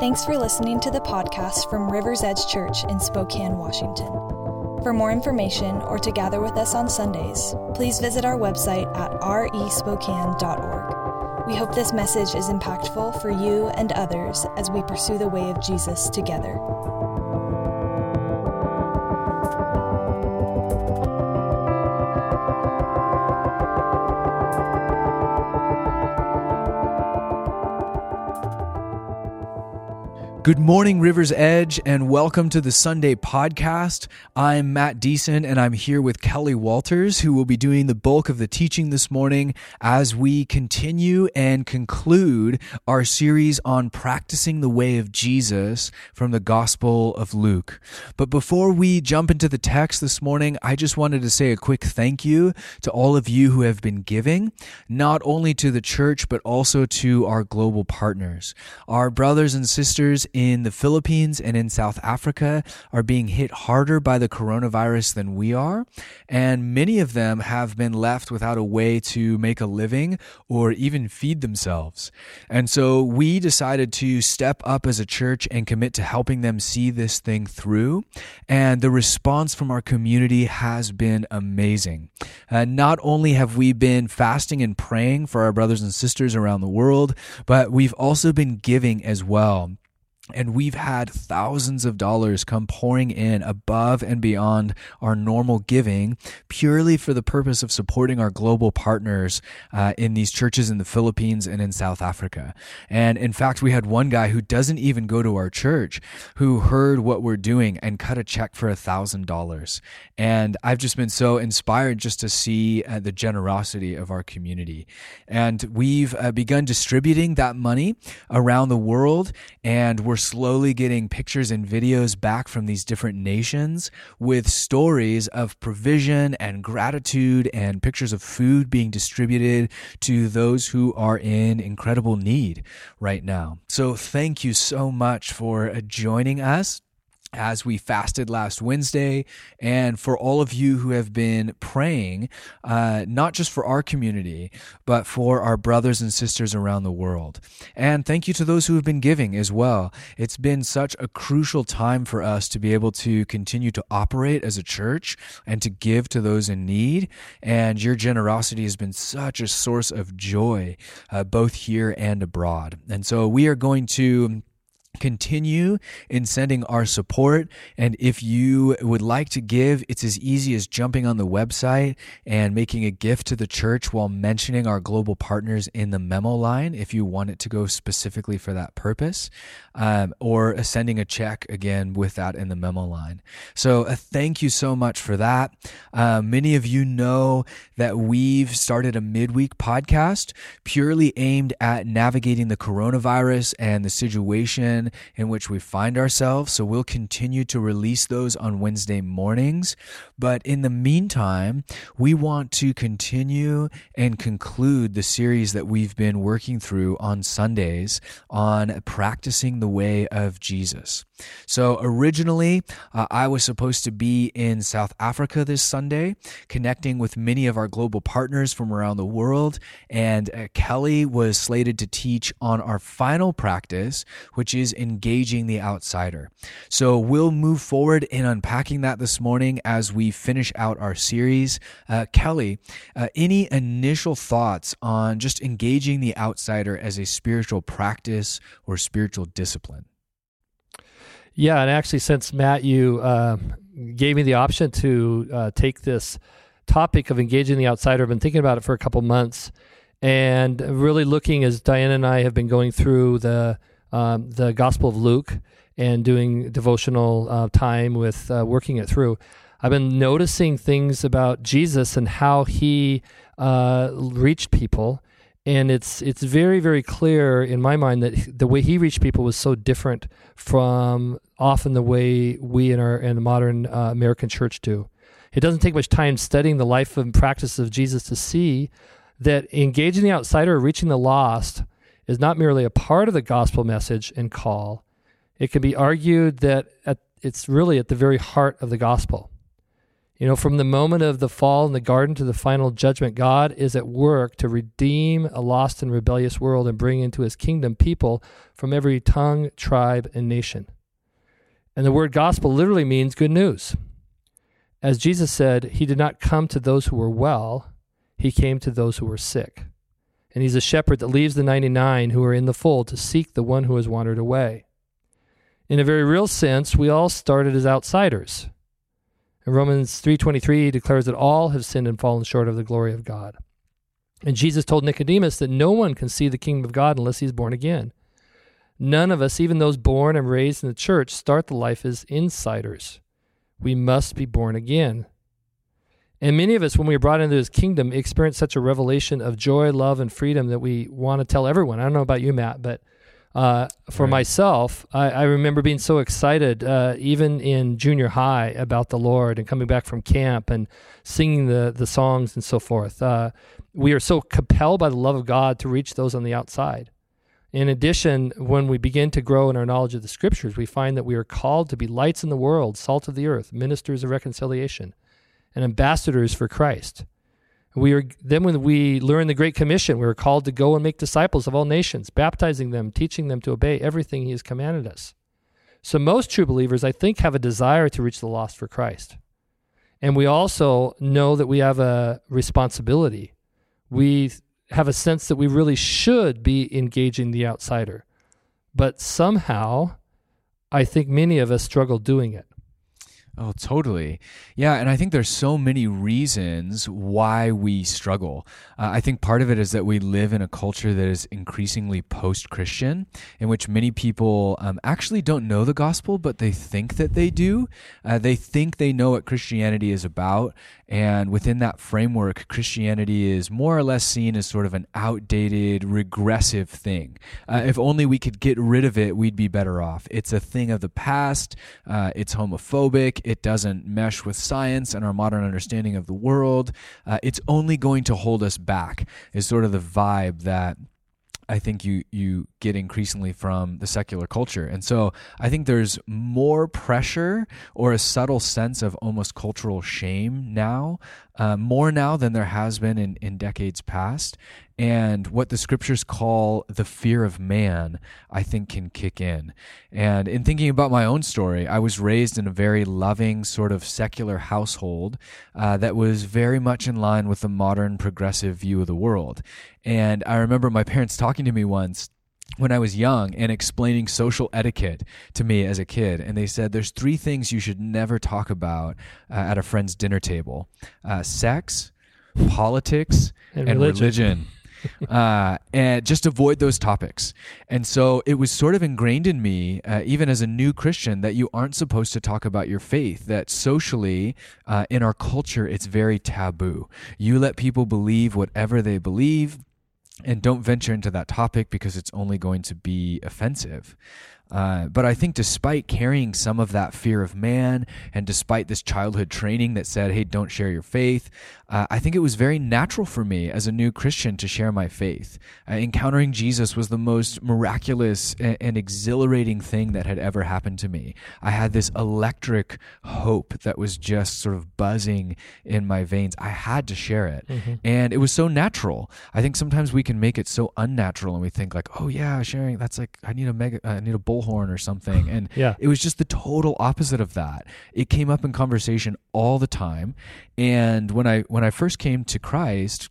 Thanks for listening to the podcast from River's Edge Church in Spokane, Washington. For more information or to gather with us on Sundays, please visit our website at respokane.org. We hope this message is impactful for you and others as we pursue the way of Jesus together. Good morning, River's Edge, and welcome to the Sunday podcast. I'm Matt Deason, and I'm here with Kelly Walters, who will be doing the bulk of the teaching this morning as we continue and conclude our series on practicing the way of Jesus from the Gospel of Luke. But before we jump into the text this morning, I just wanted to say a quick thank you to all of you who have been giving, not only to the church, but also to our global partners. Our brothers and sisters in the Philippines and in South Africa are being hit harder by the coronavirus than we are. And many of them have been left without a way to make a living or even feed themselves. And so we decided to step up as a church and commit to helping them see this thing through. And the response from our community has been amazing. Uh, not only have we been fasting and praying for our brothers and sisters around the world, but we've also been giving as well. And we've had thousands of dollars come pouring in above and beyond our normal giving purely for the purpose of supporting our global partners uh, in these churches in the Philippines and in South Africa. And in fact, we had one guy who doesn't even go to our church who heard what we're doing and cut a check for a thousand dollars. And I've just been so inspired just to see uh, the generosity of our community. And we've uh, begun distributing that money around the world and we're we're slowly getting pictures and videos back from these different nations with stories of provision and gratitude and pictures of food being distributed to those who are in incredible need right now. So thank you so much for joining us as we fasted last Wednesday, and for all of you who have been praying, uh, not just for our community, but for our brothers and sisters around the world. And thank you to those who have been giving as well. It's been such a crucial time for us to be able to continue to operate as a church and to give to those in need. And your generosity has been such a source of joy, uh, both here and abroad. And so we are going to continue in sending our support. And if you would like to give, it's as easy as jumping on the website and making a gift to the church while mentioning our global partners in the memo line if you want it to go specifically for that purpose, um, or sending a check again with that in the memo line. So uh, thank you so much for that. Uh, many of you know that we've started a midweek podcast purely aimed at navigating the coronavirus and the situation in which we find ourselves. So we'll continue to release those on Wednesday mornings. But in the meantime, we want to continue and conclude the series that we've been working through on Sundays on practicing the way of Jesus. So originally, uh, I was supposed to be in South Africa this Sunday, connecting with many of our global partners from around the world. And uh, Kelly was slated to teach on our final practice, which is engaging the outsider. So we'll move forward in unpacking that this morning as we finish out our series. Uh, Kelly, uh, any initial thoughts on just engaging the outsider as a spiritual practice or spiritual discipline? Yeah, and actually, since Matt, you uh, gave me the option to uh, take this topic of engaging the outsider, I've been thinking about it for a couple months, and really looking as Diana and I have been going through the um, the Gospel of Luke and doing devotional uh, time with uh, working it through. I've been noticing things about Jesus and how he uh, reached people and it's it's very very clear in my mind that the way he reached people was so different from often the way we in our in the modern uh, American church do. It doesn't take much time studying the life and practice of Jesus to see that engaging the outsider, reaching the lost, is not merely a part of the gospel message and call. It can be argued that at, it's really at the very heart of the gospel. You know, from the moment of the fall in the garden to the final judgment, God is at work to redeem a lost and rebellious world and bring into his kingdom people from every tongue, tribe, and nation. And the word gospel literally means good news. As Jesus said, he did not come to those who were well, he came to those who were sick. And he's a shepherd that leaves the 99 who are in the fold to seek the one who has wandered away. In a very real sense, we all started as outsiders. And Romans 3:23 declares that all have sinned and fallen short of the glory of God. And Jesus told Nicodemus that no one can see the kingdom of God unless he's born again. None of us, even those born and raised in the church, start the life as insiders. We must be born again. And many of us, when we are brought into his kingdom, experience such a revelation of joy, love, and freedom that we want to tell everyone. I don't know about you, Matt, but uh, for right. myself, I, I, remember being so excited, uh, even in junior high, about the Lord and coming back from camp and singing the, the songs and so forth. Uh, we are so compelled by the love of God to reach those on the outside. In addition, when we begin to grow in our knowledge of the scriptures, we find that we are called to be lights in the world, salt of the earth, ministers of reconciliation, and ambassadors for Christ. We then when we learn the Great Commission, we are called to go and make disciples of all nations, baptizing them, teaching them to obey everything He has commanded us. So most true believers, I think, have a desire to reach the lost for Christ. And we also know that we have a responsibility. We have a sense that we really should be engaging the outsider. But somehow, I think many of us struggle doing it. Oh, totally. Yeah. And I think there's so many reasons why we struggle. Uh, I think part of it is that we live in a culture that is increasingly post Christian, in which many people um, actually don't know the gospel, but they think that they do. Uh, they think they know what Christianity is about. And within that framework, Christianity is more or less seen as sort of an outdated, regressive thing. Uh, if only we could get rid of it, we'd be better off. It's a thing of the past. Uh, it's homophobic. It doesn't mesh with science and our modern understanding of the world. Uh, it's only going to hold us back, is sort of the vibe that I think you you get increasingly from the secular culture. And so I think there's more pressure or a subtle sense of almost cultural shame now, uh, more now than there has been in, in decades past and what the scriptures call the fear of man, I think can kick in. And in thinking about my own story, I was raised in a very loving, sort of secular household uh, that was very much in line with the modern progressive view of the world. And I remember my parents talking to me once when I was young and explaining social etiquette to me as a kid. And they said there's three things you should never talk about uh, at a friend's dinner table uh, sex, politics, and, and religion. religion uh, and just avoid those topics. And so it was sort of ingrained in me, uh, even as a new Christian, that you aren't supposed to talk about your faith. That socially, uh, in our culture, it's very taboo. You let people believe whatever they believe. And don't venture into that topic because it's only going to be offensive. Uh, but I think despite carrying some of that fear of man and despite this childhood training that said, hey, don't share your faith, uh, I think it was very natural for me as a new Christian to share my faith. Uh, encountering Jesus was the most miraculous and, and, exhilarating thing that had ever happened to me. I had this electric hope that was just sort of buzzing in my veins. I had to share it. Mm-hmm. And it was so natural. I think sometimes we can make it so unnatural and we think like, oh yeah, sharing, that's like, I need a mega, I need a bullhorn or something. And yeah. it was just the total opposite of that. It came up in conversation all the time. And when I, when I first came to Christ,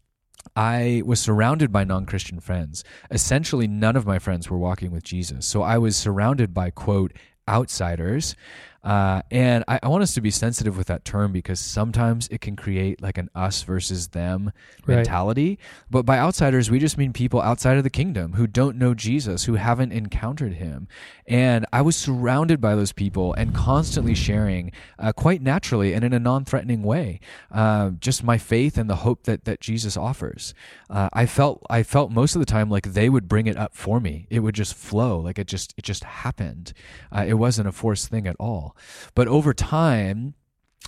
I was surrounded by non Christian friends. Essentially, none of my friends were walking with Jesus. So I was surrounded by, quote, outsiders. Uh, and I, I, want us to be sensitive with that term because sometimes it can create like an us versus them right. mentality. But by outsiders, we just mean people outside of the kingdom who don't know Jesus, who haven't encountered him. And I was surrounded by those people and constantly sharing uh, quite naturally and in a non threatening way uh, just my faith and the hope that, that Jesus offers. Uh, I felt I felt most of the time like they would bring it up for me. It would just flow, like it just it just happened. Uh, it wasn't a forced thing at all. But over time,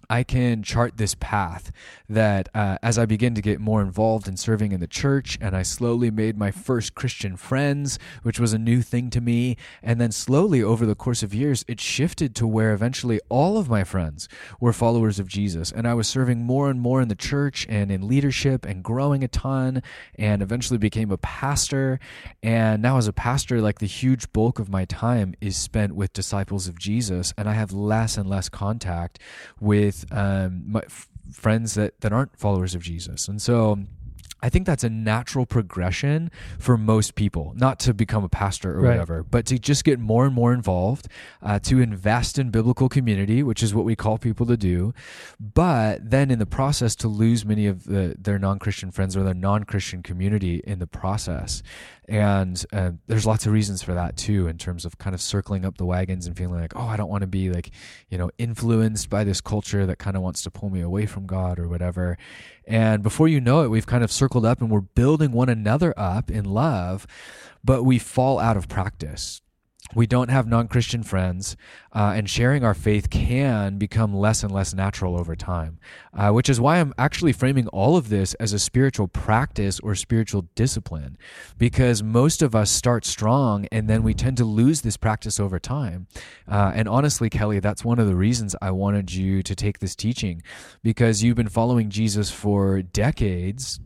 I can chart this path that uh, as I begin to get more involved in serving in the church, and I slowly made my first Christian friends, which was a new thing to me. And then slowly over the course of years, it shifted to where eventually all of my friends were followers of Jesus. And I was serving more and more in the church and in leadership and growing a ton, and eventually became a pastor. And now, as a pastor, like the huge bulk of my time is spent with disciples of Jesus, and I have less and less contact with with um, my f- friends that, that aren't followers of Jesus. And so I think that's a natural progression for most people, not to become a pastor or right. whatever, but to just get more and more involved, uh, to invest in biblical community, which is what we call people to do, but then in the process to lose many of the, their non Christian friends or their non Christian community in the process. And uh, there's lots of reasons for that too, in terms of kind of circling up the wagons and feeling like, oh, I don't want to be like, you know, influenced by this culture that kind of wants to pull me away from God or whatever. And before you know it, we've kind of circled up and we're building one another up in love, but we fall out of practice we don't have non Christian friends, uh, and sharing our faith can become less and less natural over time, uh, which is why I'm actually framing all of this as a spiritual practice or spiritual discipline, because most of us start strong and then we tend to lose this practice over time. Uh, and honestly, Kelly, that's one of the reasons I wanted you to take this teaching, because you've been following Jesus for decades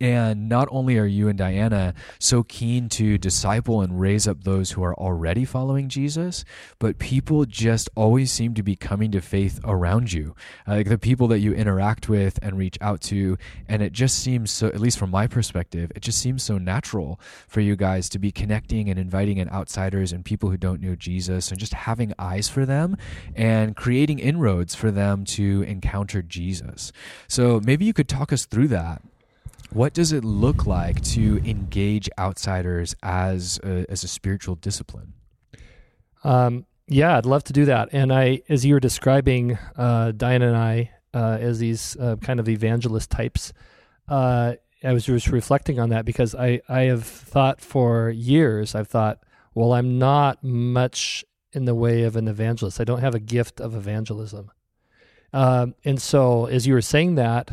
and not only are you and Diana so keen to disciple and raise up those who are already following Jesus, but people just always seem to be coming to faith around you, uh, like the people that you interact with and reach out to. And it just seems so, at least from my perspective, it just seems so natural for you guys to be connecting and inviting in outsiders and people who don't know Jesus and just having eyes for them and creating inroads for them to encounter Jesus. So maybe you could talk us through that. What does it look like to engage outsiders as a, as a spiritual discipline? Um, yeah, I'd love to do that. And I, as you were describing uh, Diana and I uh, as these uh, kind of evangelist types, uh, I was just reflecting on that because I, I have thought for years, I've thought, well, I'm not much in the way of an evangelist. I don't have a gift of evangelism. Um, and so, as you were saying that,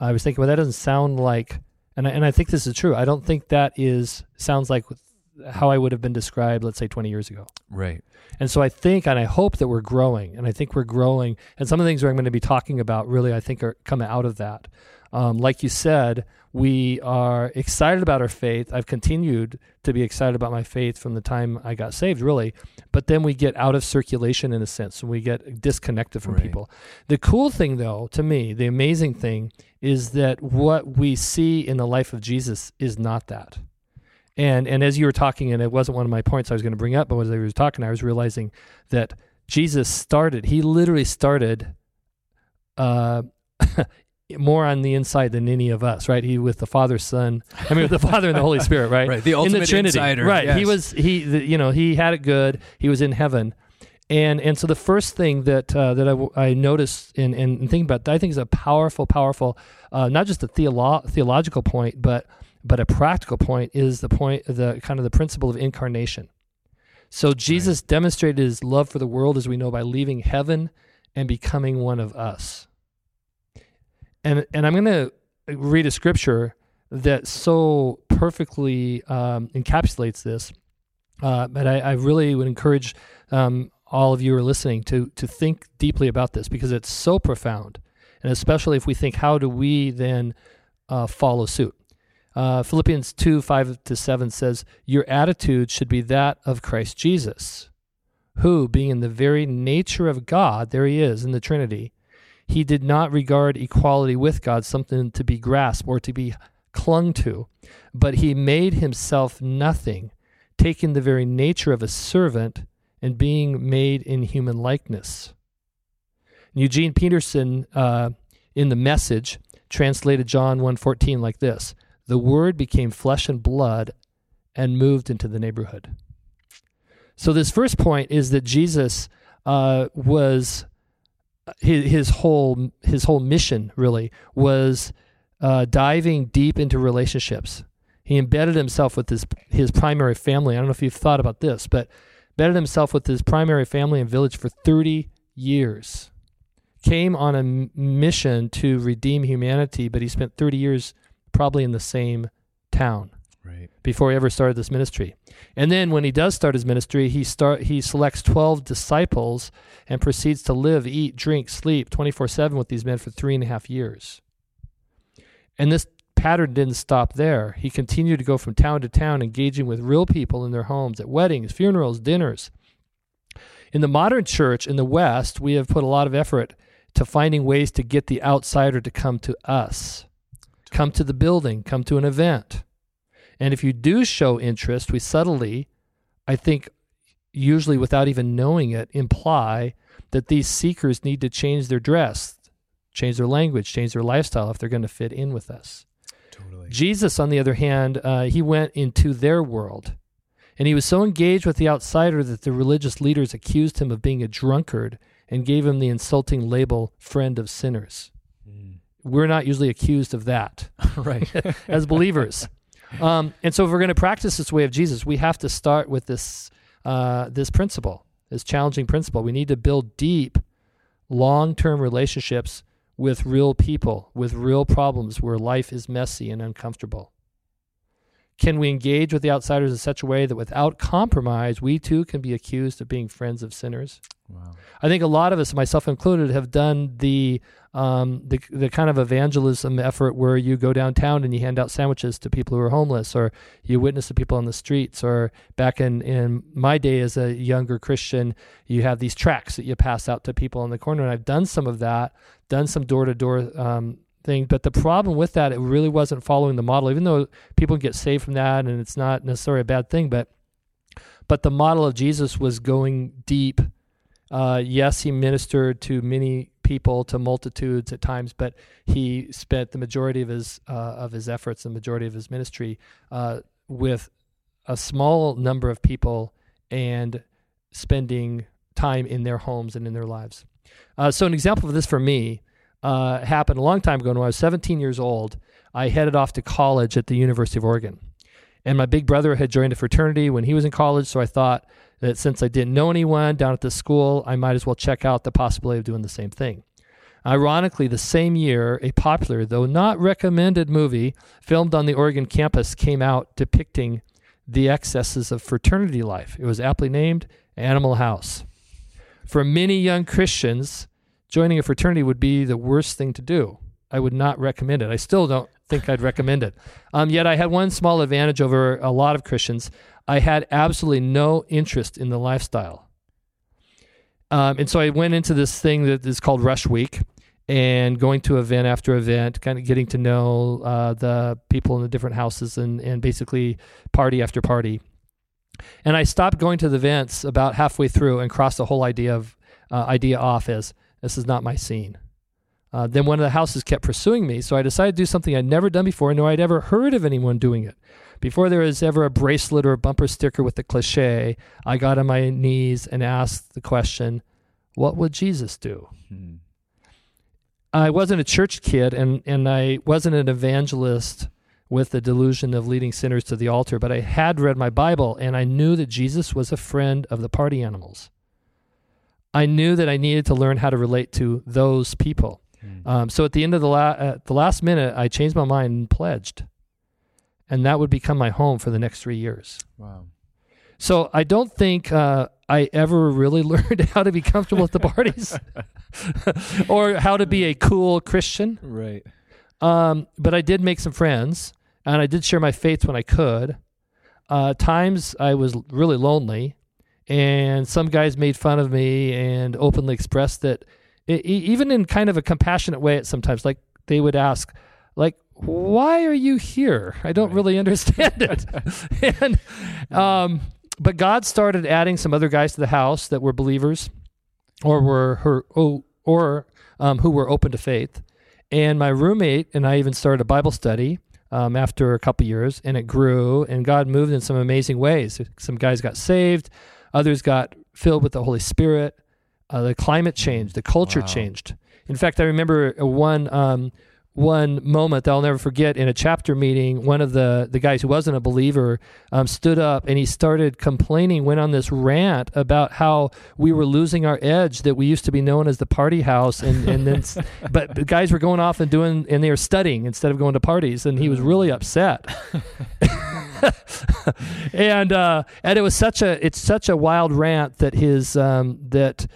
I was thinking, well, that doesn't sound like, and I, and I think this is true. I don't think that is sounds like how I would have been described, let's say, 20 years ago. Right. And so I think, and I hope that we're growing, and I think we're growing, and some of the things that I'm going to be talking about really, I think, are coming out of that. Um, like you said, we are excited about our faith. I've continued to be excited about my faith from the time I got saved, really. But then we get out of circulation in a sense, and we get disconnected from right. people. The cool thing, though, to me, the amazing thing is that what we see in the life of Jesus is not that. And and as you were talking, and it wasn't one of my points I was going to bring up, but as I was talking, I was realizing that Jesus started. He literally started. Uh, more on the inside than any of us, right? He with the Father, Son, I mean, with the Father and the Holy Spirit, right? right. The ultimate in the Trinity, insider, right? Yes. He was he, the, you know, he had it good. He was in heaven, and and so the first thing that uh, that I, I noticed in, in, in thinking about, that I think is a powerful, powerful, uh, not just a theolo- theological point, but but a practical point is the point, the kind of the principle of incarnation. So Jesus right. demonstrated his love for the world, as we know, by leaving heaven and becoming one of us and and I'm going to read a scripture that so perfectly um, encapsulates this. Uh, but I, I, really would encourage um, all of you who are listening to to think deeply about this because it's so profound, and especially if we think, how do we then uh, follow suit? Uh, Philippians two five to seven says, "Your attitude should be that of Christ Jesus, who, being in the very nature of God, there He is in the Trinity." He did not regard equality with God something to be grasped or to be clung to, but he made himself nothing, taking the very nature of a servant and being made in human likeness. Eugene Peterson, uh, in the message, translated John 1.14 like this, The Word became flesh and blood and moved into the neighborhood. So this first point is that Jesus uh, was his, his whole his whole mission really was uh, diving deep into relationships. He embedded himself with his his primary family. I don't know if you've thought about this, but embedded himself with his primary family and village for 30 years, came on a mission to redeem humanity, but he spent 30 years probably in the same town Right. before he ever started this ministry. And then when he does start his ministry, he start he selects 12 disciples and proceeds to live, eat, drink, sleep 24/7 with these men for three and a half years. And this pattern didn't stop there. He continued to go from town to town, engaging with real people in their homes, at weddings, funerals, dinners. In the modern church in the West, we have put a lot of effort to finding ways to get the outsider to come to us, come to the building, come to an event. And if you do show interest, we subtly, I think, usually without even knowing it, imply that these seekers need to change their dress, change their language, change their lifestyle if they're going to fit in with us. Totally. Jesus, on the other hand, uh, he went into their world. And he was so engaged with the outsider that the religious leaders accused him of being a drunkard and gave him the insulting label friend of sinners. Mm. We're not usually accused of that right. as believers. Um, and so, if we're going to practice this way of Jesus, we have to start with this uh, this principle, this challenging principle. We need to build deep, long term relationships with real people, with real problems where life is messy and uncomfortable. Can we engage with the outsiders in such a way that without compromise, we too can be accused of being friends of sinners? Wow. I think a lot of us, myself included, have done the um, the the kind of evangelism effort where you go downtown and you hand out sandwiches to people who are homeless, or you witness to people on the streets, or back in in my day as a younger Christian, you have these tracts that you pass out to people on the corner. And I've done some of that, done some door to door thing. But the problem with that, it really wasn't following the model, even though people get saved from that, and it's not necessarily a bad thing. But but the model of Jesus was going deep. Uh, yes, he ministered to many people, to multitudes at times, but he spent the majority of his uh, of his efforts, the majority of his ministry, uh, with a small number of people and spending time in their homes and in their lives. Uh, so, an example of this for me uh, happened a long time ago when I was 17 years old. I headed off to college at the University of Oregon. And my big brother had joined a fraternity when he was in college, so I thought that since I didn't know anyone down at the school, I might as well check out the possibility of doing the same thing. Ironically, the same year, a popular, though not recommended movie filmed on the Oregon campus came out depicting the excesses of fraternity life. It was aptly named Animal House. For many young Christians, joining a fraternity would be the worst thing to do. I would not recommend it. I still don't think I'd recommend it. Um, yet I had one small advantage over a lot of Christians. I had absolutely no interest in the lifestyle. Um, and so I went into this thing that is called Rush Week and going to event after event, kind of getting to know uh, the people in the different houses and, and basically party after party. And I stopped going to the events about halfway through and crossed the whole idea of uh, idea off as this is not my scene. Uh, then one of the houses kept pursuing me, so I decided to do something I'd never done before, nor I'd ever heard of anyone doing it. Before there was ever a bracelet or a bumper sticker with the cliche, I got on my knees and asked the question, What would Jesus do? Hmm. I wasn't a church kid and, and I wasn't an evangelist with the delusion of leading sinners to the altar, but I had read my Bible and I knew that Jesus was a friend of the party animals. I knew that I needed to learn how to relate to those people. Hmm. Um, so at the end of the, la- at the last minute, I changed my mind and pledged. And that would become my home for the next three years. Wow. So I don't think uh, I ever really learned how to be comfortable at the parties or how to be a cool Christian. Right. Um, but I did make some friends and I did share my faith when I could. Uh, times I was really lonely, and some guys made fun of me and openly expressed that, e- even in kind of a compassionate way at sometimes, like they would ask, like, why are you here? I don't Right. really understand it. and, um, but God started adding some other guys to the house that were believers, or were her, oh, or um, who were open to faith. And my roommate and I even started a Bible study um, after a couple years, and it grew, and God moved in some amazing ways. Some guys got saved, others got filled with the Holy Spirit. Uh, the climate changed, the culture Wow. changed. In fact, I remember one um, one moment that I'll never forget in a chapter meeting. One of the, the guys who wasn't a believer um, stood up and he started complaining, went on this rant about how we were losing our edge, that we used to be known as the party house. And, and then, but the guys were going off and doing, and they were studying instead of going to parties. And he was really upset. and, uh, and it was such a, it's such a wild rant that his, um, that,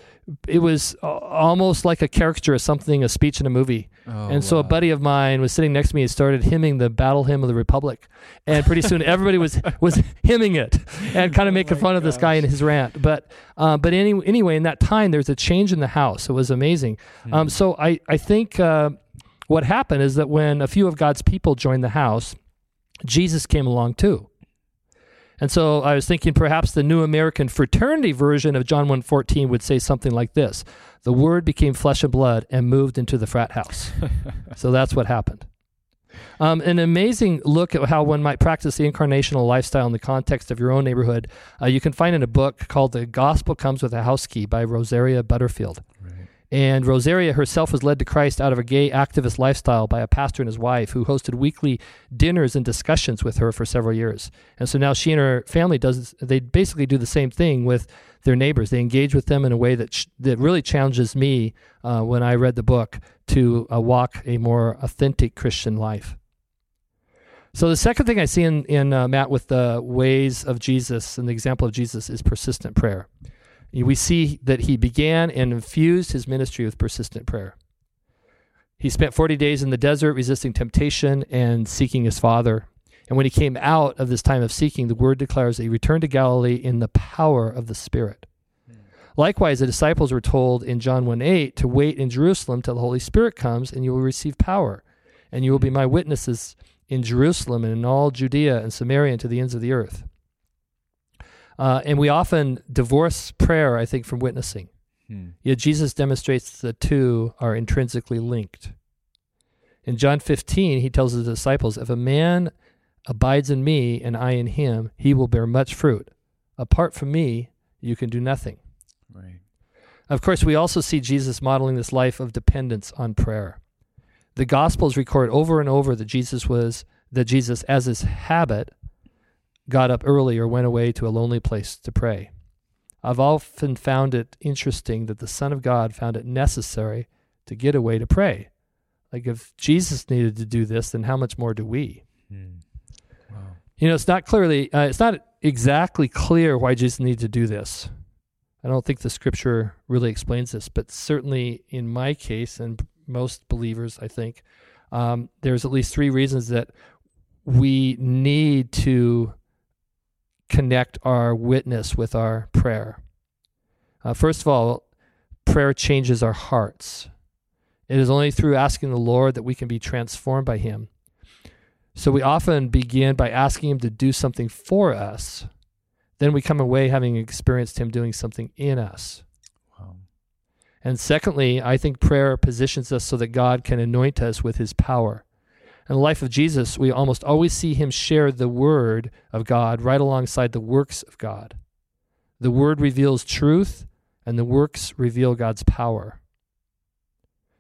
it was almost like a caricature of something, a speech in a movie. Oh, and so wow. a buddy of mine was sitting next to me and started hymning the Battle Hymn of the Republic, and pretty soon everybody was was hymning it and kind of oh making fun gosh. of this guy in his rant. But uh, but any, anyway, in that time, there's a change in the house. It was amazing. Mm. Um, so I I think uh, what happened is that when a few of God's people joined the house, Jesus came along too. And so I was thinking perhaps the New American Fraternity version of John 1:14 would say something like this. The word became flesh and blood and moved into the frat house. so that's what happened. Um, an amazing look at how one might practice the incarnational lifestyle in the context of your own neighborhood. Uh, you can find in a book called The Gospel Comes with a House Key by Rosaria Butterfield. And Rosaria herself was led to Christ out of a gay activist lifestyle by a pastor and his wife who hosted weekly dinners and discussions with her for several years. And so now she and her family does they basically do the same thing with their neighbors. They engage with them in a way that sh- that really challenges me uh, when I read the book to uh, walk a more authentic Christian life. So the second thing I see in, in uh, Matt with the ways of Jesus and the example of Jesus is persistent prayer we see that he began and infused his ministry with persistent prayer. He spent 40 days in the desert resisting temptation and seeking his Father. And when he came out of this time of seeking, the word declares that he returned to Galilee in the power of the Spirit. Hmm. Likewise, the disciples were told in John 1 8 to wait in Jerusalem till the Holy Spirit comes and you will receive power. And you will be my witnesses in Jerusalem and in all Judea and Samaria and to the ends of the earth. Uh, and we often divorce prayer, I think, from witnessing. Hmm. Yet Jesus demonstrates the two are intrinsically linked. In John 15, he tells his disciples, If a man abides in me and I in him, he will bear much fruit. Apart from me, you can do nothing. Right. Of course, we also see Jesus modeling this life of dependence on prayer. The Gospels record over and over that Jesus was that Jesus, as his habit, got up early or went away to a lonely place to pray. I've often found it interesting that the Son of God found it necessary to get away to pray. Like if Jesus needed to do this, then how much more do we? Mm. You know, it's not clearly, uh, it's not exactly clear why Jesus needed to do this. I don't think the scripture really explains this, but certainly in my case and most believers, I think, um, there's at least three reasons that we need to connect our witness with our prayer. Uh, first of all, prayer changes our hearts. It is only through asking the Lord that we can be transformed by Him. So we often begin by asking Him to do something for us. Then we come away having experienced Him doing something in us. Wow. And secondly, I think prayer positions us so that God can anoint us with His power. In the life of Jesus, we almost always see him share the word of God right alongside the works of God. The word reveals truth, and the works reveal God's power.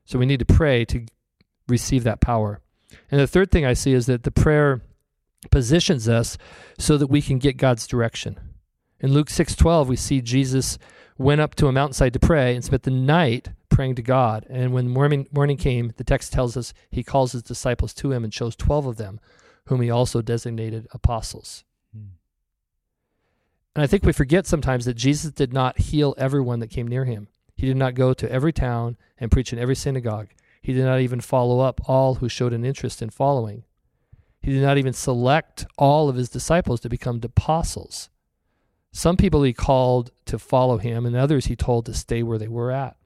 So we need to pray to receive that power. And the third thing I see is that the prayer positions us so that we can get God's direction. In Luke 6:12 we see Jesus went up to a mountainside to pray and spent the night praying to God. And when morning, morning came, the text tells us he calls his disciples to him and chose 12 of them, whom he also designated apostles. And I think we forget sometimes that Jesus did not heal everyone that came near him. He did not go to every town and preach in every synagogue. He did not even follow up all who showed an interest in following. He did not even select all of his disciples to become apostles. Some people he called to follow him, and others he told to stay where they were at.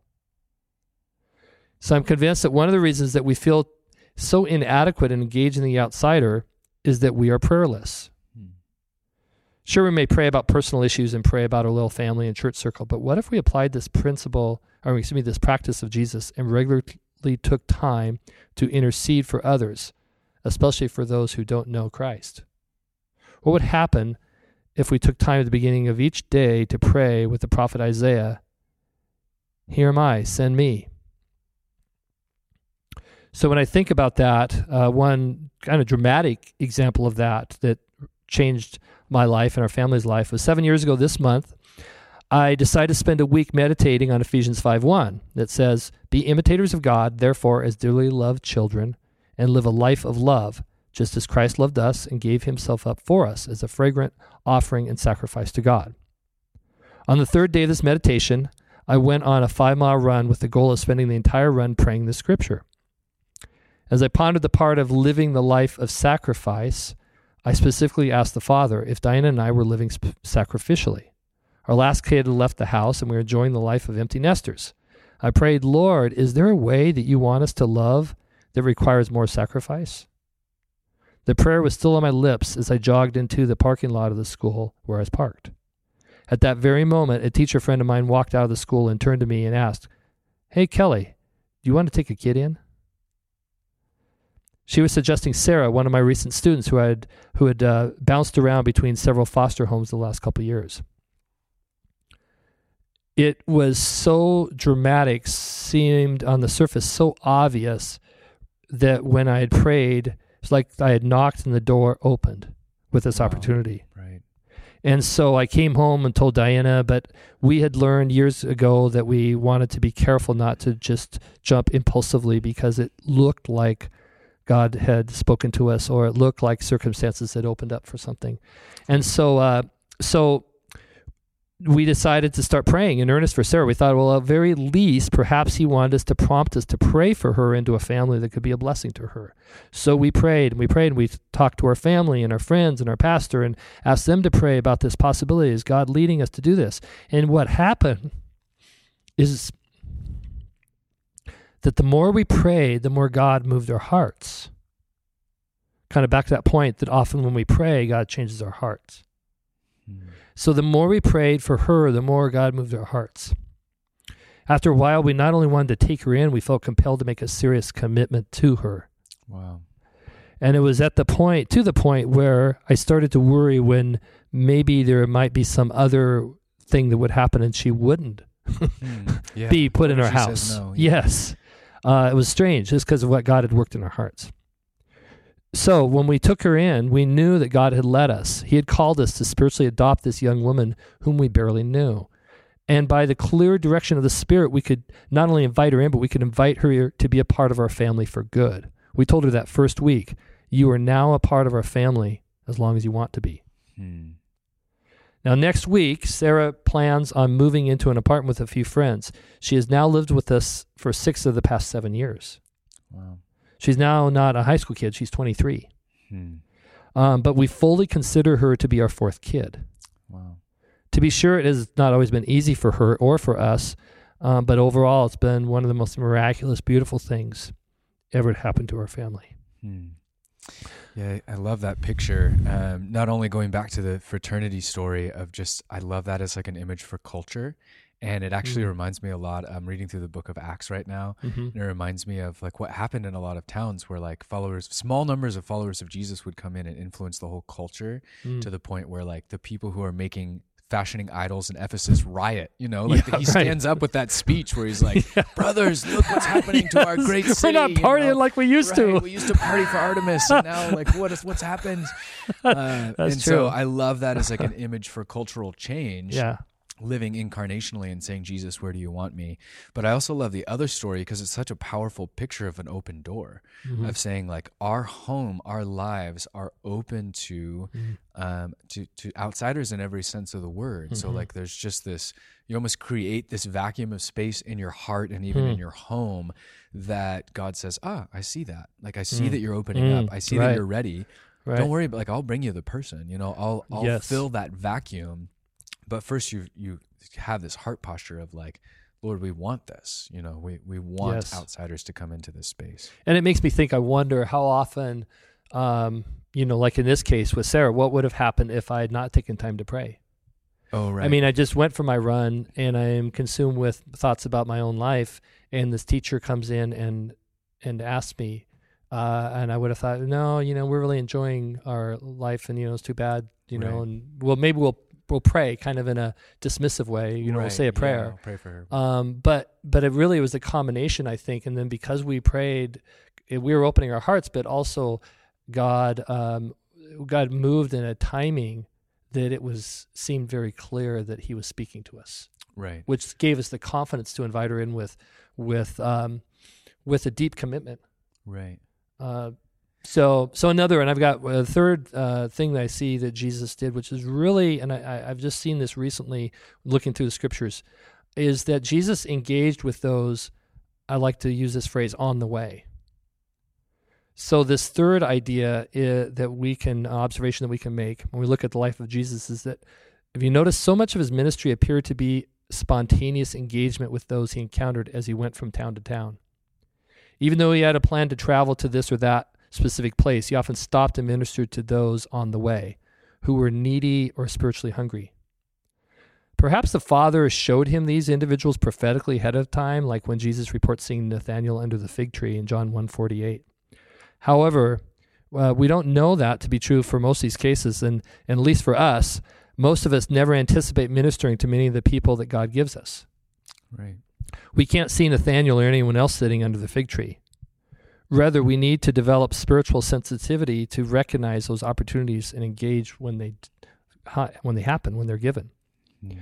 So I'm convinced that one of the reasons that we feel so inadequate in engaging the outsider is that we are prayerless. Hmm. Sure, we may pray about personal issues and pray about our little family and church circle, but what if we applied this principle, or excuse me, this practice of Jesus and took time to intercede for others, especially for those who don't know Christ? What would happen if we took time at the beginning of each day to pray with the prophet Isaiah, Here am I, send me. So when I think about that, uh, one kind of dramatic example of that that changed my life and our family's life was seven years ago this month. I decided to spend a week meditating on Ephesians 5:1 that says, "Be imitators of God, therefore, as dearly loved children, and live a life of love, just as Christ loved us and gave himself up for us as a fragrant offering and sacrifice to God." On the third day of this meditation, I went on a five mile run with the goal of spending the entire run praying the scripture. As I pondered the part of living the life of sacrifice, I specifically asked the Father if Diana and I were living sp- sacrificially. Our last kid had left the house and we were enjoying the life of empty nesters. I prayed, Lord, is there a way that you want us to love that requires more sacrifice? The prayer was still on my lips as I jogged into the parking lot of the school where I was parked. At that very moment, a teacher friend of mine walked out of the school and turned to me and asked, Hey, Kelly, do you want to take a kid in? She was suggesting Sarah, one of my recent students who had who had uh, bounced around between several foster homes the last couple years. It was so dramatic, seemed on the surface so obvious that when I had prayed, it's like I had knocked and the door opened with this Wow. opportunity. Right. And so I came home and told Diana, but we had learned years ago that we wanted to be careful not to just jump impulsively because it looked like God had spoken to us or it looked like circumstances had opened up for something. And so, uh, so we decided to start praying in earnest for Sarah. We thought, well, at very least, perhaps he wanted us to prompt us to pray for her into a family that could be a blessing to her. So we prayed and we prayed and we talked to our family and our friends and our pastor and asked them to pray about this possibility. Is God leading us to do this? And what happened is that the more we prayed, the more God moved our hearts. Kind of back to that point that often when we pray, God changes our hearts. So the more we prayed for her, the more God moved our hearts. After a while, we not only wanted to take her in, we felt compelled to make a serious commitment to her. Wow. And it was at the point, to the point where I started to worry when maybe there might be some other thing that would happen and she wouldn't Hmm. Yeah. be put in our house. no? Yeah. Yes. Uh, it was strange just because of what God had worked in our hearts. So when we took her in, we knew that God had led us. He had called us to spiritually adopt this young woman whom we barely knew. And by the clear direction of the Spirit, we could not only invite her in, but we could invite her to be a part of our family for good. We told her that first week, you are now a part of our family as long as you want to be. Hmm. Now, next week, Sarah plans on moving into an apartment with a few friends. She has now lived with us for six of the past seven years. Wow. She's now not a high school kid, she's 23. Hmm. Um, but we fully consider her to be our fourth kid. Wow. To be sure, it has not always been easy for her or for us, um, but overall, it's been one of the most miraculous, beautiful things ever to happen to our family. Hmm. Yeah, I love that picture. Um, not only going back to the fraternity story of just, I love that as like an image for culture. And it actually Mm. reminds me a lot. I'm reading through the book of Acts right now. Mm-hmm. And it reminds me of like what happened in a lot of towns where like followers, small numbers of followers of Jesus would come in and influence the whole culture Mm. to the point where like the people who are making fashioning idols in Ephesus riot, you know, like Yeah, he right. stands up with that speech where he's like, brothers, look what's happening to our Yes. great We're city. not you partying know? like we used Right, to. We used to party for Artemis, and now like what is what's happened? Uh, That's and true. so I love that as like an image for cultural change. Yeah. Living incarnationally and saying, Jesus, where do you want me? But I also love the other story because it's such a powerful picture of an open door Mhm. of saying like our home, our lives are open to Mhm. um, to to outsiders in every sense of the word. So Mhm. like there's just this you almost create this vacuum of space in your heart and even in Hmm. your home that God says, "Ah, I see that. Like I see Mm. that you're opening Mm, up. I see right. that you're ready. Right. Don't worry about like I'll bring you the person. You know, I'll I'll Yes. fill that vacuum. But first you you have this heart posture of like Lord, we want this. You know, we, we want Yes. outsiders to come into this space. And it makes me think, I wonder how often, um, you know, like in this case with Sarah, what would have happened if I had not taken time to pray? Oh, right. I mean, I just went for my run and I am consumed with thoughts about my own life. And this teacher comes in and, and asks me, uh, and I would have thought, no, you know, we're really enjoying our life and, you know, it's too bad, you know, and well, maybe we'll we'll pray kind of in a dismissive way. You know, we'll say a prayer. I'll pray for her. Um, but but it really was a combination, I think. And then because we prayed, it, we were opening our hearts, but also God um, God moved in a timing that it was seemed very clear that He was speaking to us, right. which gave us the confidence to invite her in with with um, with a deep commitment. Right. Uh, so, so another, and I've got a third uh, thing that I see that Jesus did, which is really, and I, I've just seen this recently, looking through the scriptures, is that Jesus engaged with those. I like to use this phrase on the way. So, this third idea i that we can observation that we can make when we look at the life of Jesus is that if you notice, so much of his ministry appeared to be spontaneous engagement with those he encountered as he went from town to town. Even though he had a plan to travel to this or that specific place, he often stopped and ministered to those on the way who were needy or spiritually hungry. Perhaps the Father showed him these individuals prophetically ahead of time, like when Jesus reports seeing Nathanael under the fig tree in John 148. However, uh, we don't know that to be true for most of these cases, and, and at least for us, most of us never anticipate ministering to many of the people that God gives us. Right. We can't see Nathanael or anyone else sitting under the fig tree. Rather, we need to develop spiritual sensitivity to recognize those opportunities and engage when they when they happen, when they're given. Mm.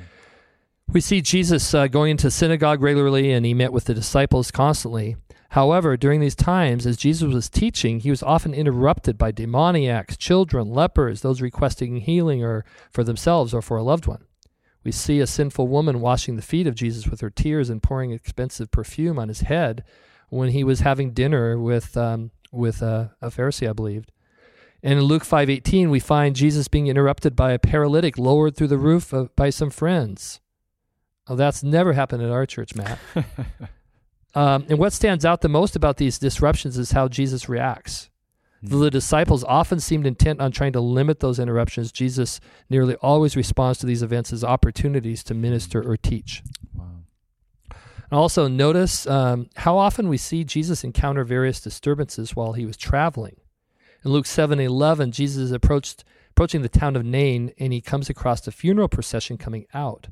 We see Jesus uh, going into synagogue regularly and he met with the disciples constantly. However, during these times, as Jesus was teaching, he was often interrupted by demoniacs, children, lepers, those requesting healing or for themselves or for a loved one. We see a sinful woman washing the feet of Jesus with her tears and pouring expensive perfume on his head when he was having dinner with um, with a, a Pharisee, I believed. And in Luke five eighteen, we find Jesus being interrupted by a paralytic lowered through the roof of, by some friends. Oh, that's never happened at our church, Matt. um, and what stands out the most about these disruptions is how Jesus reacts. Though the disciples often seemed intent on trying to limit those interruptions, Jesus nearly always responds to these events as opportunities to minister or teach. Wow. Also, notice um, how often we see Jesus encounter various disturbances while he was traveling. In Luke 7 11, Jesus is approached, approaching the town of Nain, and he comes across a funeral procession coming out.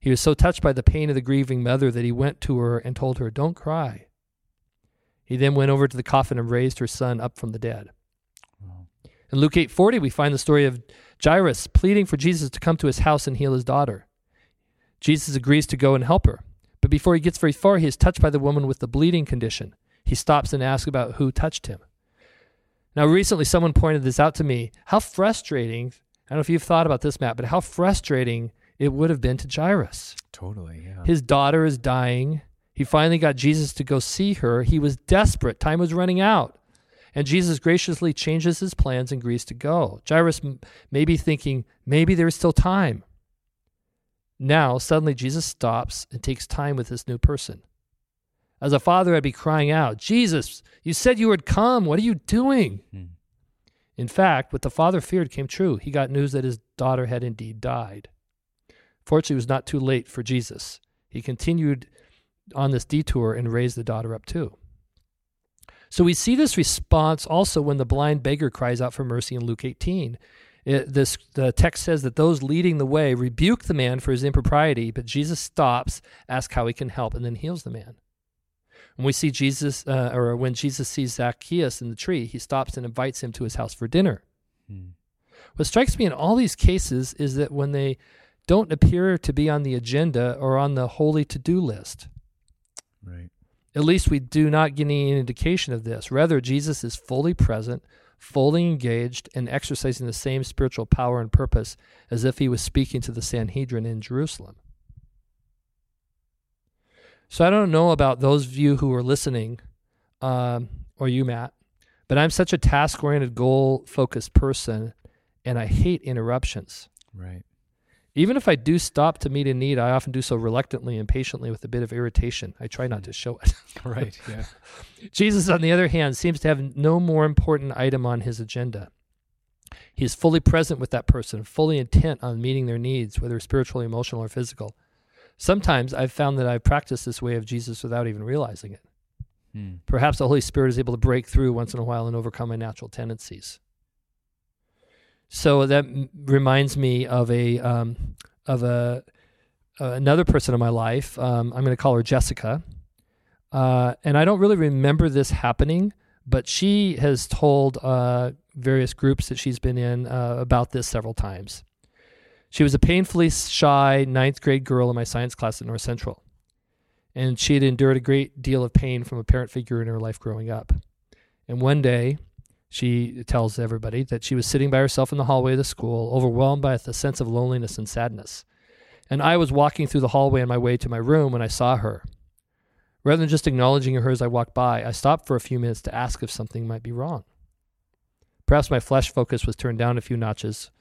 He was so touched by the pain of the grieving mother that he went to her and told her, Don't cry. He then went over to the coffin and raised her son up from the dead. Wow. In Luke 8:40 we find the story of Jairus pleading for Jesus to come to his house and heal his daughter. Jesus agrees to go and help her, but before he gets very far he is touched by the woman with the bleeding condition. He stops and asks about who touched him. Now recently someone pointed this out to me. How frustrating, I don't know if you've thought about this Matt, but how frustrating it would have been to Jairus. Totally. Yeah. His daughter is dying. He finally got Jesus to go see her. He was desperate. Time was running out. And Jesus graciously changes his plans and agrees to go. Jairus m- may be thinking, maybe there's still time. Now, suddenly, Jesus stops and takes time with this new person. As a father, I'd be crying out, Jesus, you said you would come. What are you doing? Mm. In fact, what the father feared came true. He got news that his daughter had indeed died. Fortunately, it was not too late for Jesus. He continued on this detour and raised the daughter up too. So we see this response also when the blind beggar cries out for mercy in Luke 18. It, this the text says that those leading the way rebuke the man for his impropriety, but Jesus stops, asks how he can help, and then heals the man. When we see Jesus, uh, or when Jesus sees Zacchaeus in the tree, he stops and invites him to his house for dinner. Mm. What strikes me in all these cases is that when they don't appear to be on the agenda or on the holy to do list, Right. at least we do not get any indication of this. Rather, Jesus is fully present, fully engaged, and exercising the same spiritual power and purpose as if he was speaking to the Sanhedrin in Jerusalem. So I don't know about those of you who are listening, um, or you, Matt, but I'm such a task oriented, goal focused person, and I hate interruptions. Right. Even if I do stop to meet a need, I often do so reluctantly and patiently with a bit of irritation. I try not to show it. Right. Yeah. Jesus, on the other hand, seems to have no more important item on his agenda. He is fully present with that person, fully intent on meeting their needs, whether spiritual, emotional, or physical. Sometimes I've found that I've practiced this way of Jesus without even realizing it. Mm. Perhaps the Holy Spirit is able to break through once in a while and overcome my natural tendencies. So that reminds me of a um, of a uh, another person in my life. Um, I'm going to call her Jessica, uh, and I don't really remember this happening, but she has told uh, various groups that she's been in uh, about this several times. She was a painfully shy ninth grade girl in my science class at North Central, and she had endured a great deal of pain from a parent figure in her life growing up. And one day, she tells everybody that she was sitting by herself in the hallway of the school, overwhelmed by a sense of loneliness and sadness. And I was walking through the hallway on my way to my room when I saw her. Rather than just acknowledging her as I walked by, I stopped for a few minutes to ask if something might be wrong. Perhaps my flesh focus was turned down a few notches,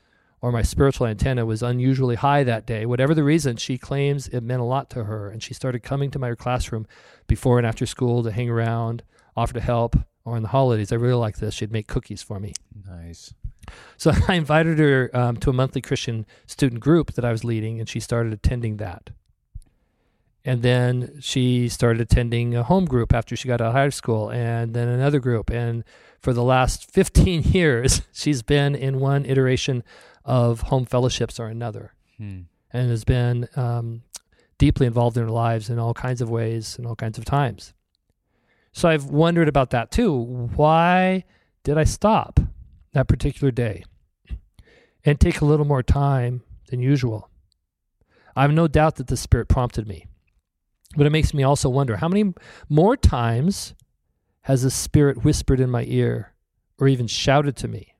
or my spiritual antenna was unusually high that day. Whatever the reason, she claims it meant a lot to her, and she started coming to my classroom before and after school to hang around, offer to help, or on the holidays. I really like this. She'd make cookies for me. Nice. So I invited her um, to a monthly Christian student group that I was leading, and she started attending that. And then she started attending a home group after she got out of high school, and then another group. And for the last 15 years, she's been in one iteration of home fellowships or another, Hmm. and has been um, deeply involved in her lives in all kinds of ways and all kinds of times. So I've wondered about that too. Why did I stop that particular day and take a little more time than usual? I have no doubt that the Spirit prompted me. But it makes me also wonder how many more times has the Spirit whispered in my ear or even shouted to me?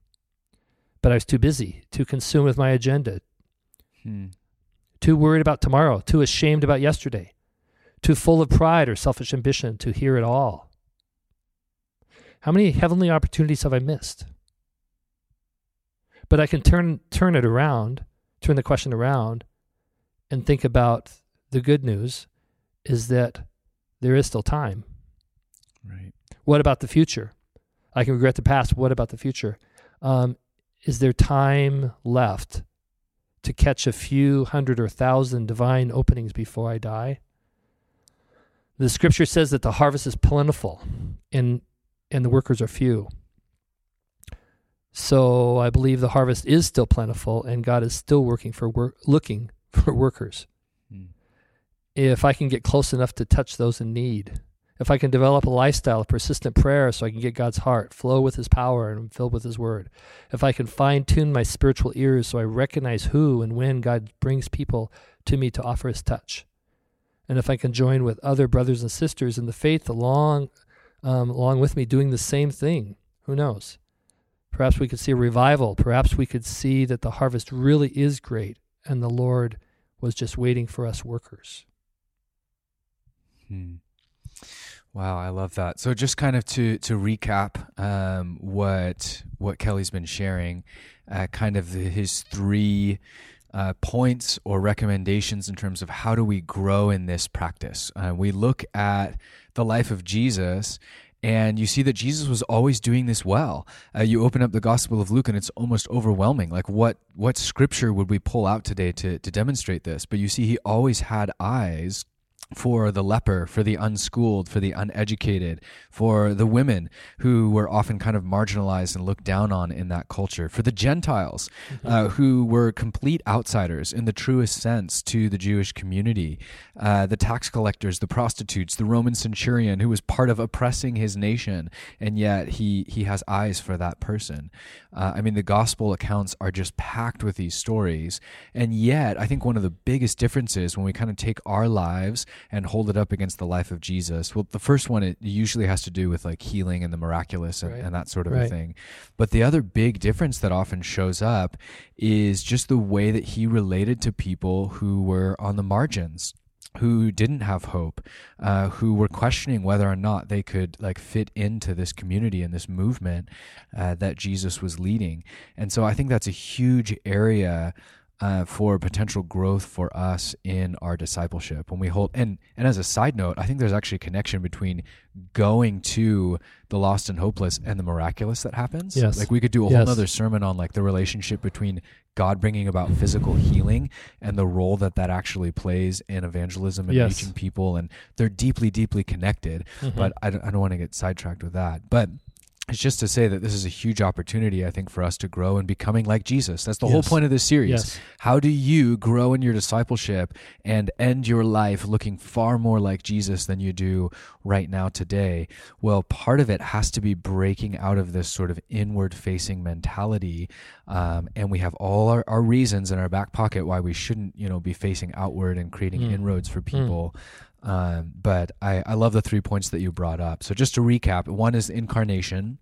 But I was too busy, too consumed with my agenda, Hmm. too worried about tomorrow, too ashamed about yesterday, too full of pride or selfish ambition to hear it all. How many heavenly opportunities have I missed? But I can turn turn it around, turn the question around, and think about the good news is that there is still time. Right. What about the future? I can regret the past. What about the future? Um, is there time left to catch a few hundred or thousand divine openings before I die? The scripture says that the harvest is plentiful and and the workers are few. So I believe the harvest is still plentiful and God is still working for work, looking for workers. Hmm. If I can get close enough to touch those in need, if I can develop a lifestyle of persistent prayer so I can get God's heart, flow with His power, and I'm filled with His word, if I can fine tune my spiritual ears so I recognize who and when God brings people to me to offer His touch, and if I can join with other brothers and sisters in the faith along, um, along with me doing the same thing, who knows? Perhaps we could see a revival. Perhaps we could see that the harvest really is great and the Lord was just waiting for us workers. Hmm. Wow, I love that. So just kind of to to recap um, what what Kelly's been sharing, uh, kind of his three uh, points or recommendations in terms of how do we grow in this practice. Uh, we look at the life of Jesus. And you see that Jesus was always doing this well. Uh, you open up the Gospel of Luke, and it's almost overwhelming. Like, what what scripture would we pull out today to to demonstrate this? But you see, he always had eyes for the leper, for the unschooled, for the uneducated, for the women who were often kind of marginalized and looked down on in that culture, for the Gentiles uh, who were complete outsiders in the truest sense to the Jewish community, uh, the tax collectors, the prostitutes, the Roman centurion who was part of oppressing his nation, and yet he he has eyes for that person. Uh, I mean, the gospel accounts are just packed with these stories, and yet I think one of the biggest differences when we kind of take our lives and hold it up against the life of Jesus. Well, the first one it usually has to do with like healing and the miraculous and, Right. and that sort of a thing. But the other big difference that often shows up is just the way that he related to people who were on the margins who didn't have hope uh, who were questioning whether or not they could like fit into this community and this movement uh, that jesus was leading and so i think that's a huge area uh, for potential growth for us in our discipleship when we hold and and as a side note i think there's actually a connection between going to the lost and hopeless and the miraculous that happens Yes. like we could do a whole Yes. nother sermon on like the relationship between god bringing about physical healing and the role that that actually plays in evangelism and Yes. reaching people and they're deeply deeply connected Mhm. but i don't, I don't want to get sidetracked with that but it's just to say that this is a huge opportunity, I think, for us to grow in becoming like Jesus. That's the whole point of this series. Yes. How do you grow in your discipleship and end your life looking far more like Jesus than you do right now today? Well, part of it has to be breaking out of this sort of inward facing mentality. Um, and we have all our, our reasons in our back pocket why we shouldn't, you know, be facing outward and creating Mm. inroads for people. Um, but I, I love the three points that you brought up. So just to recap, one is incarnation,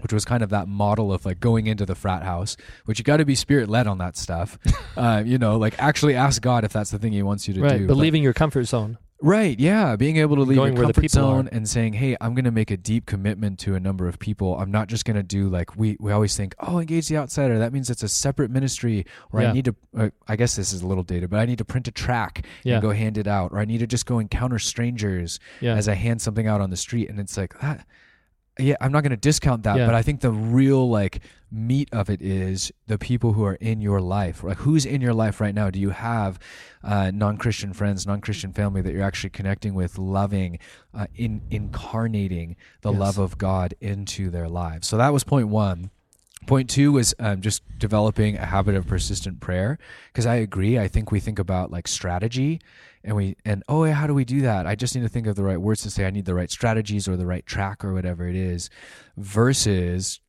which was kind of that model of like going into the frat house, which you got to be spirit led on that stuff. uh, you know, like actually ask God if that's the thing He wants you to right, do. but But- leaving your comfort zone. Right, yeah, being able to leave Going your comfort zone are. and saying, "Hey, I'm going to make a deep commitment to a number of people. I'm not just going to do like we we always think, oh, engage the outsider. That means it's a separate ministry, or I need to. Uh, I guess this is a little dated, but I need to print a tract Yeah. and go hand it out, or I need to just go encounter strangers Yeah. as I hand something out on the street, and it's like that. Yeah, I'm not going to discount that, Yeah. but I think the real like meat of it is the people who are in your life. Like, who's in your life right now? Do you have uh, non-Christian friends, non-Christian family that you're actually connecting with, loving, uh, in incarnating the Yes. love of God into their lives? So that was point one. Point two was um, just developing a habit of persistent prayer. Because I agree. I think we think about like strategy, and we and oh yeah, how do we do that? I just need to think of the right words to say. I need the right strategies or the right track or whatever it is, versus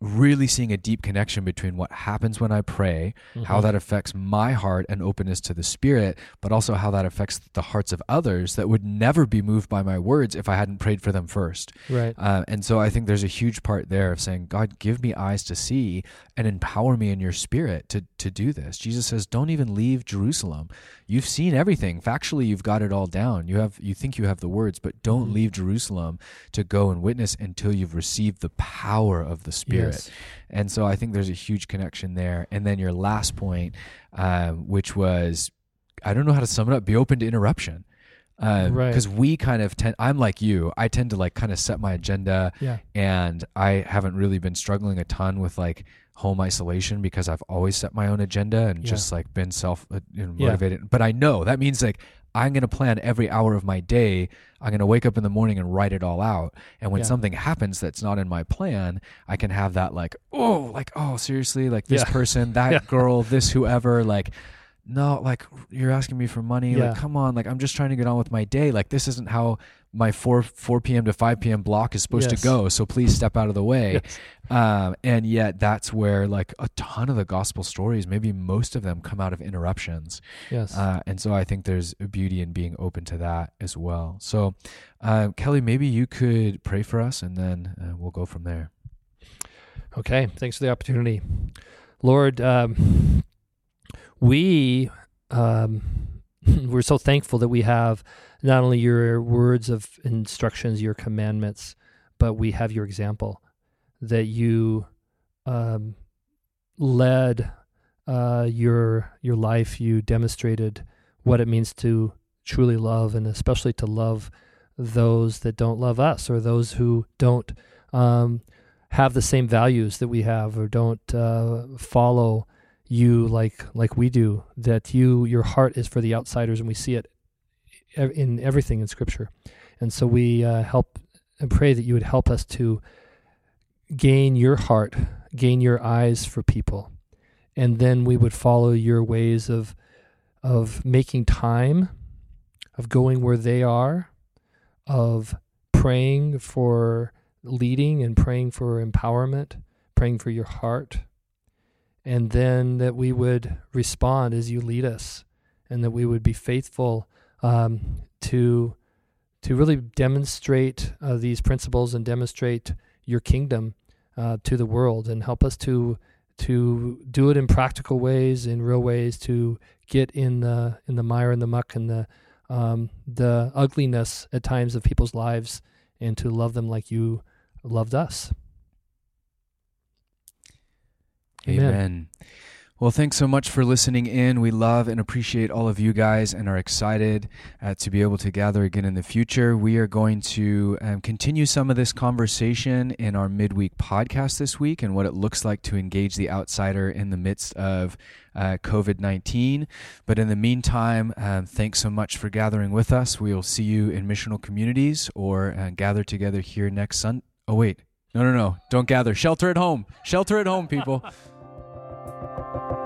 really seeing a deep connection between what happens when I pray, how Mhm. that affects my heart and openness to the Spirit, but also how that affects the hearts of others that would never be moved by my words if I hadn't prayed for them first. Right. Uh, and so I think there's a huge part there of saying, God, give me eyes to see and empower me in your spirit to, to do this. Jesus says, don't even leave Jerusalem. You've seen everything. Factually, you've got it all down. You have you think you have the words, but don't Mhm. leave Jerusalem to go and witness until you've received the power of the Spirit. Yes. And so I think there's a huge connection there. And then your last point, um, which was, I don't know how to sum it up, be open to interruption. Right. Because we kind of tend, I'm like you, I tend to like kind of set my agenda Yeah. and I haven't really been struggling a ton with like home isolation because I've always set my own agenda and Yeah. just like been self uh, know, Yeah. motivated. But I know that means like I'm going to plan every hour of my day. I'm going to wake up in the morning and write it all out. And when Yeah. something happens that's not in my plan, I can have that like, oh, like, oh, seriously, like this Yeah. person, that Yeah. girl, this whoever, like, no, like you're asking me for money. Like, come on, like I'm just trying to get on with my day. Like this isn't how my four four p.m. to five p.m. block is supposed Yes. to go. So please step out of the way. Yes. Um, and yet that's where like a ton of the gospel stories, maybe most of them, come out of interruptions. Yes. Uh, and so I think there's a beauty in being open to that as well. So, uh, Kelly, maybe you could pray for us, and then uh, we'll go from there. Okay, thanks for the opportunity. Lord, um, we um, we're so thankful that we have not only your words of instructions, your commandments, but we have your example that you um, led uh, your your life. You demonstrated what it means to truly love, and especially to love those that don't love us or those who don't. Um, have the same values that we have or don't uh, follow you like like we do that you your heart is for the outsiders and we see it in everything in scripture. And so we uh, help and pray that you would help us to gain your heart gain your eyes for people. And then we would follow your ways of of making time of going where they are of praying for leading and praying for empowerment, praying for your heart, and then that we would respond as you lead us, and that we would be faithful um, to to really demonstrate uh, these principles and demonstrate your kingdom uh, to the world, and help us to to do it in practical ways, in real ways, to get in the in the mire and the muck and the um, the ugliness at times of people's lives, and to love them like you loved us. Amen. Amen. Well, thanks so much for listening in. We love and appreciate all of you guys and are excited uh, to be able to gather again in the future. We are going to um, continue some of this conversation in our midweek podcast this week and what it looks like to engage the outsider in the midst of uh, COVID 19. But in the meantime, um, thanks so much for gathering with us. We will see you in missional communities or uh, gather together here next Sunday. Oh, wait. No, no, no. Don't gather. Shelter at home. Shelter at home, people. Thank you.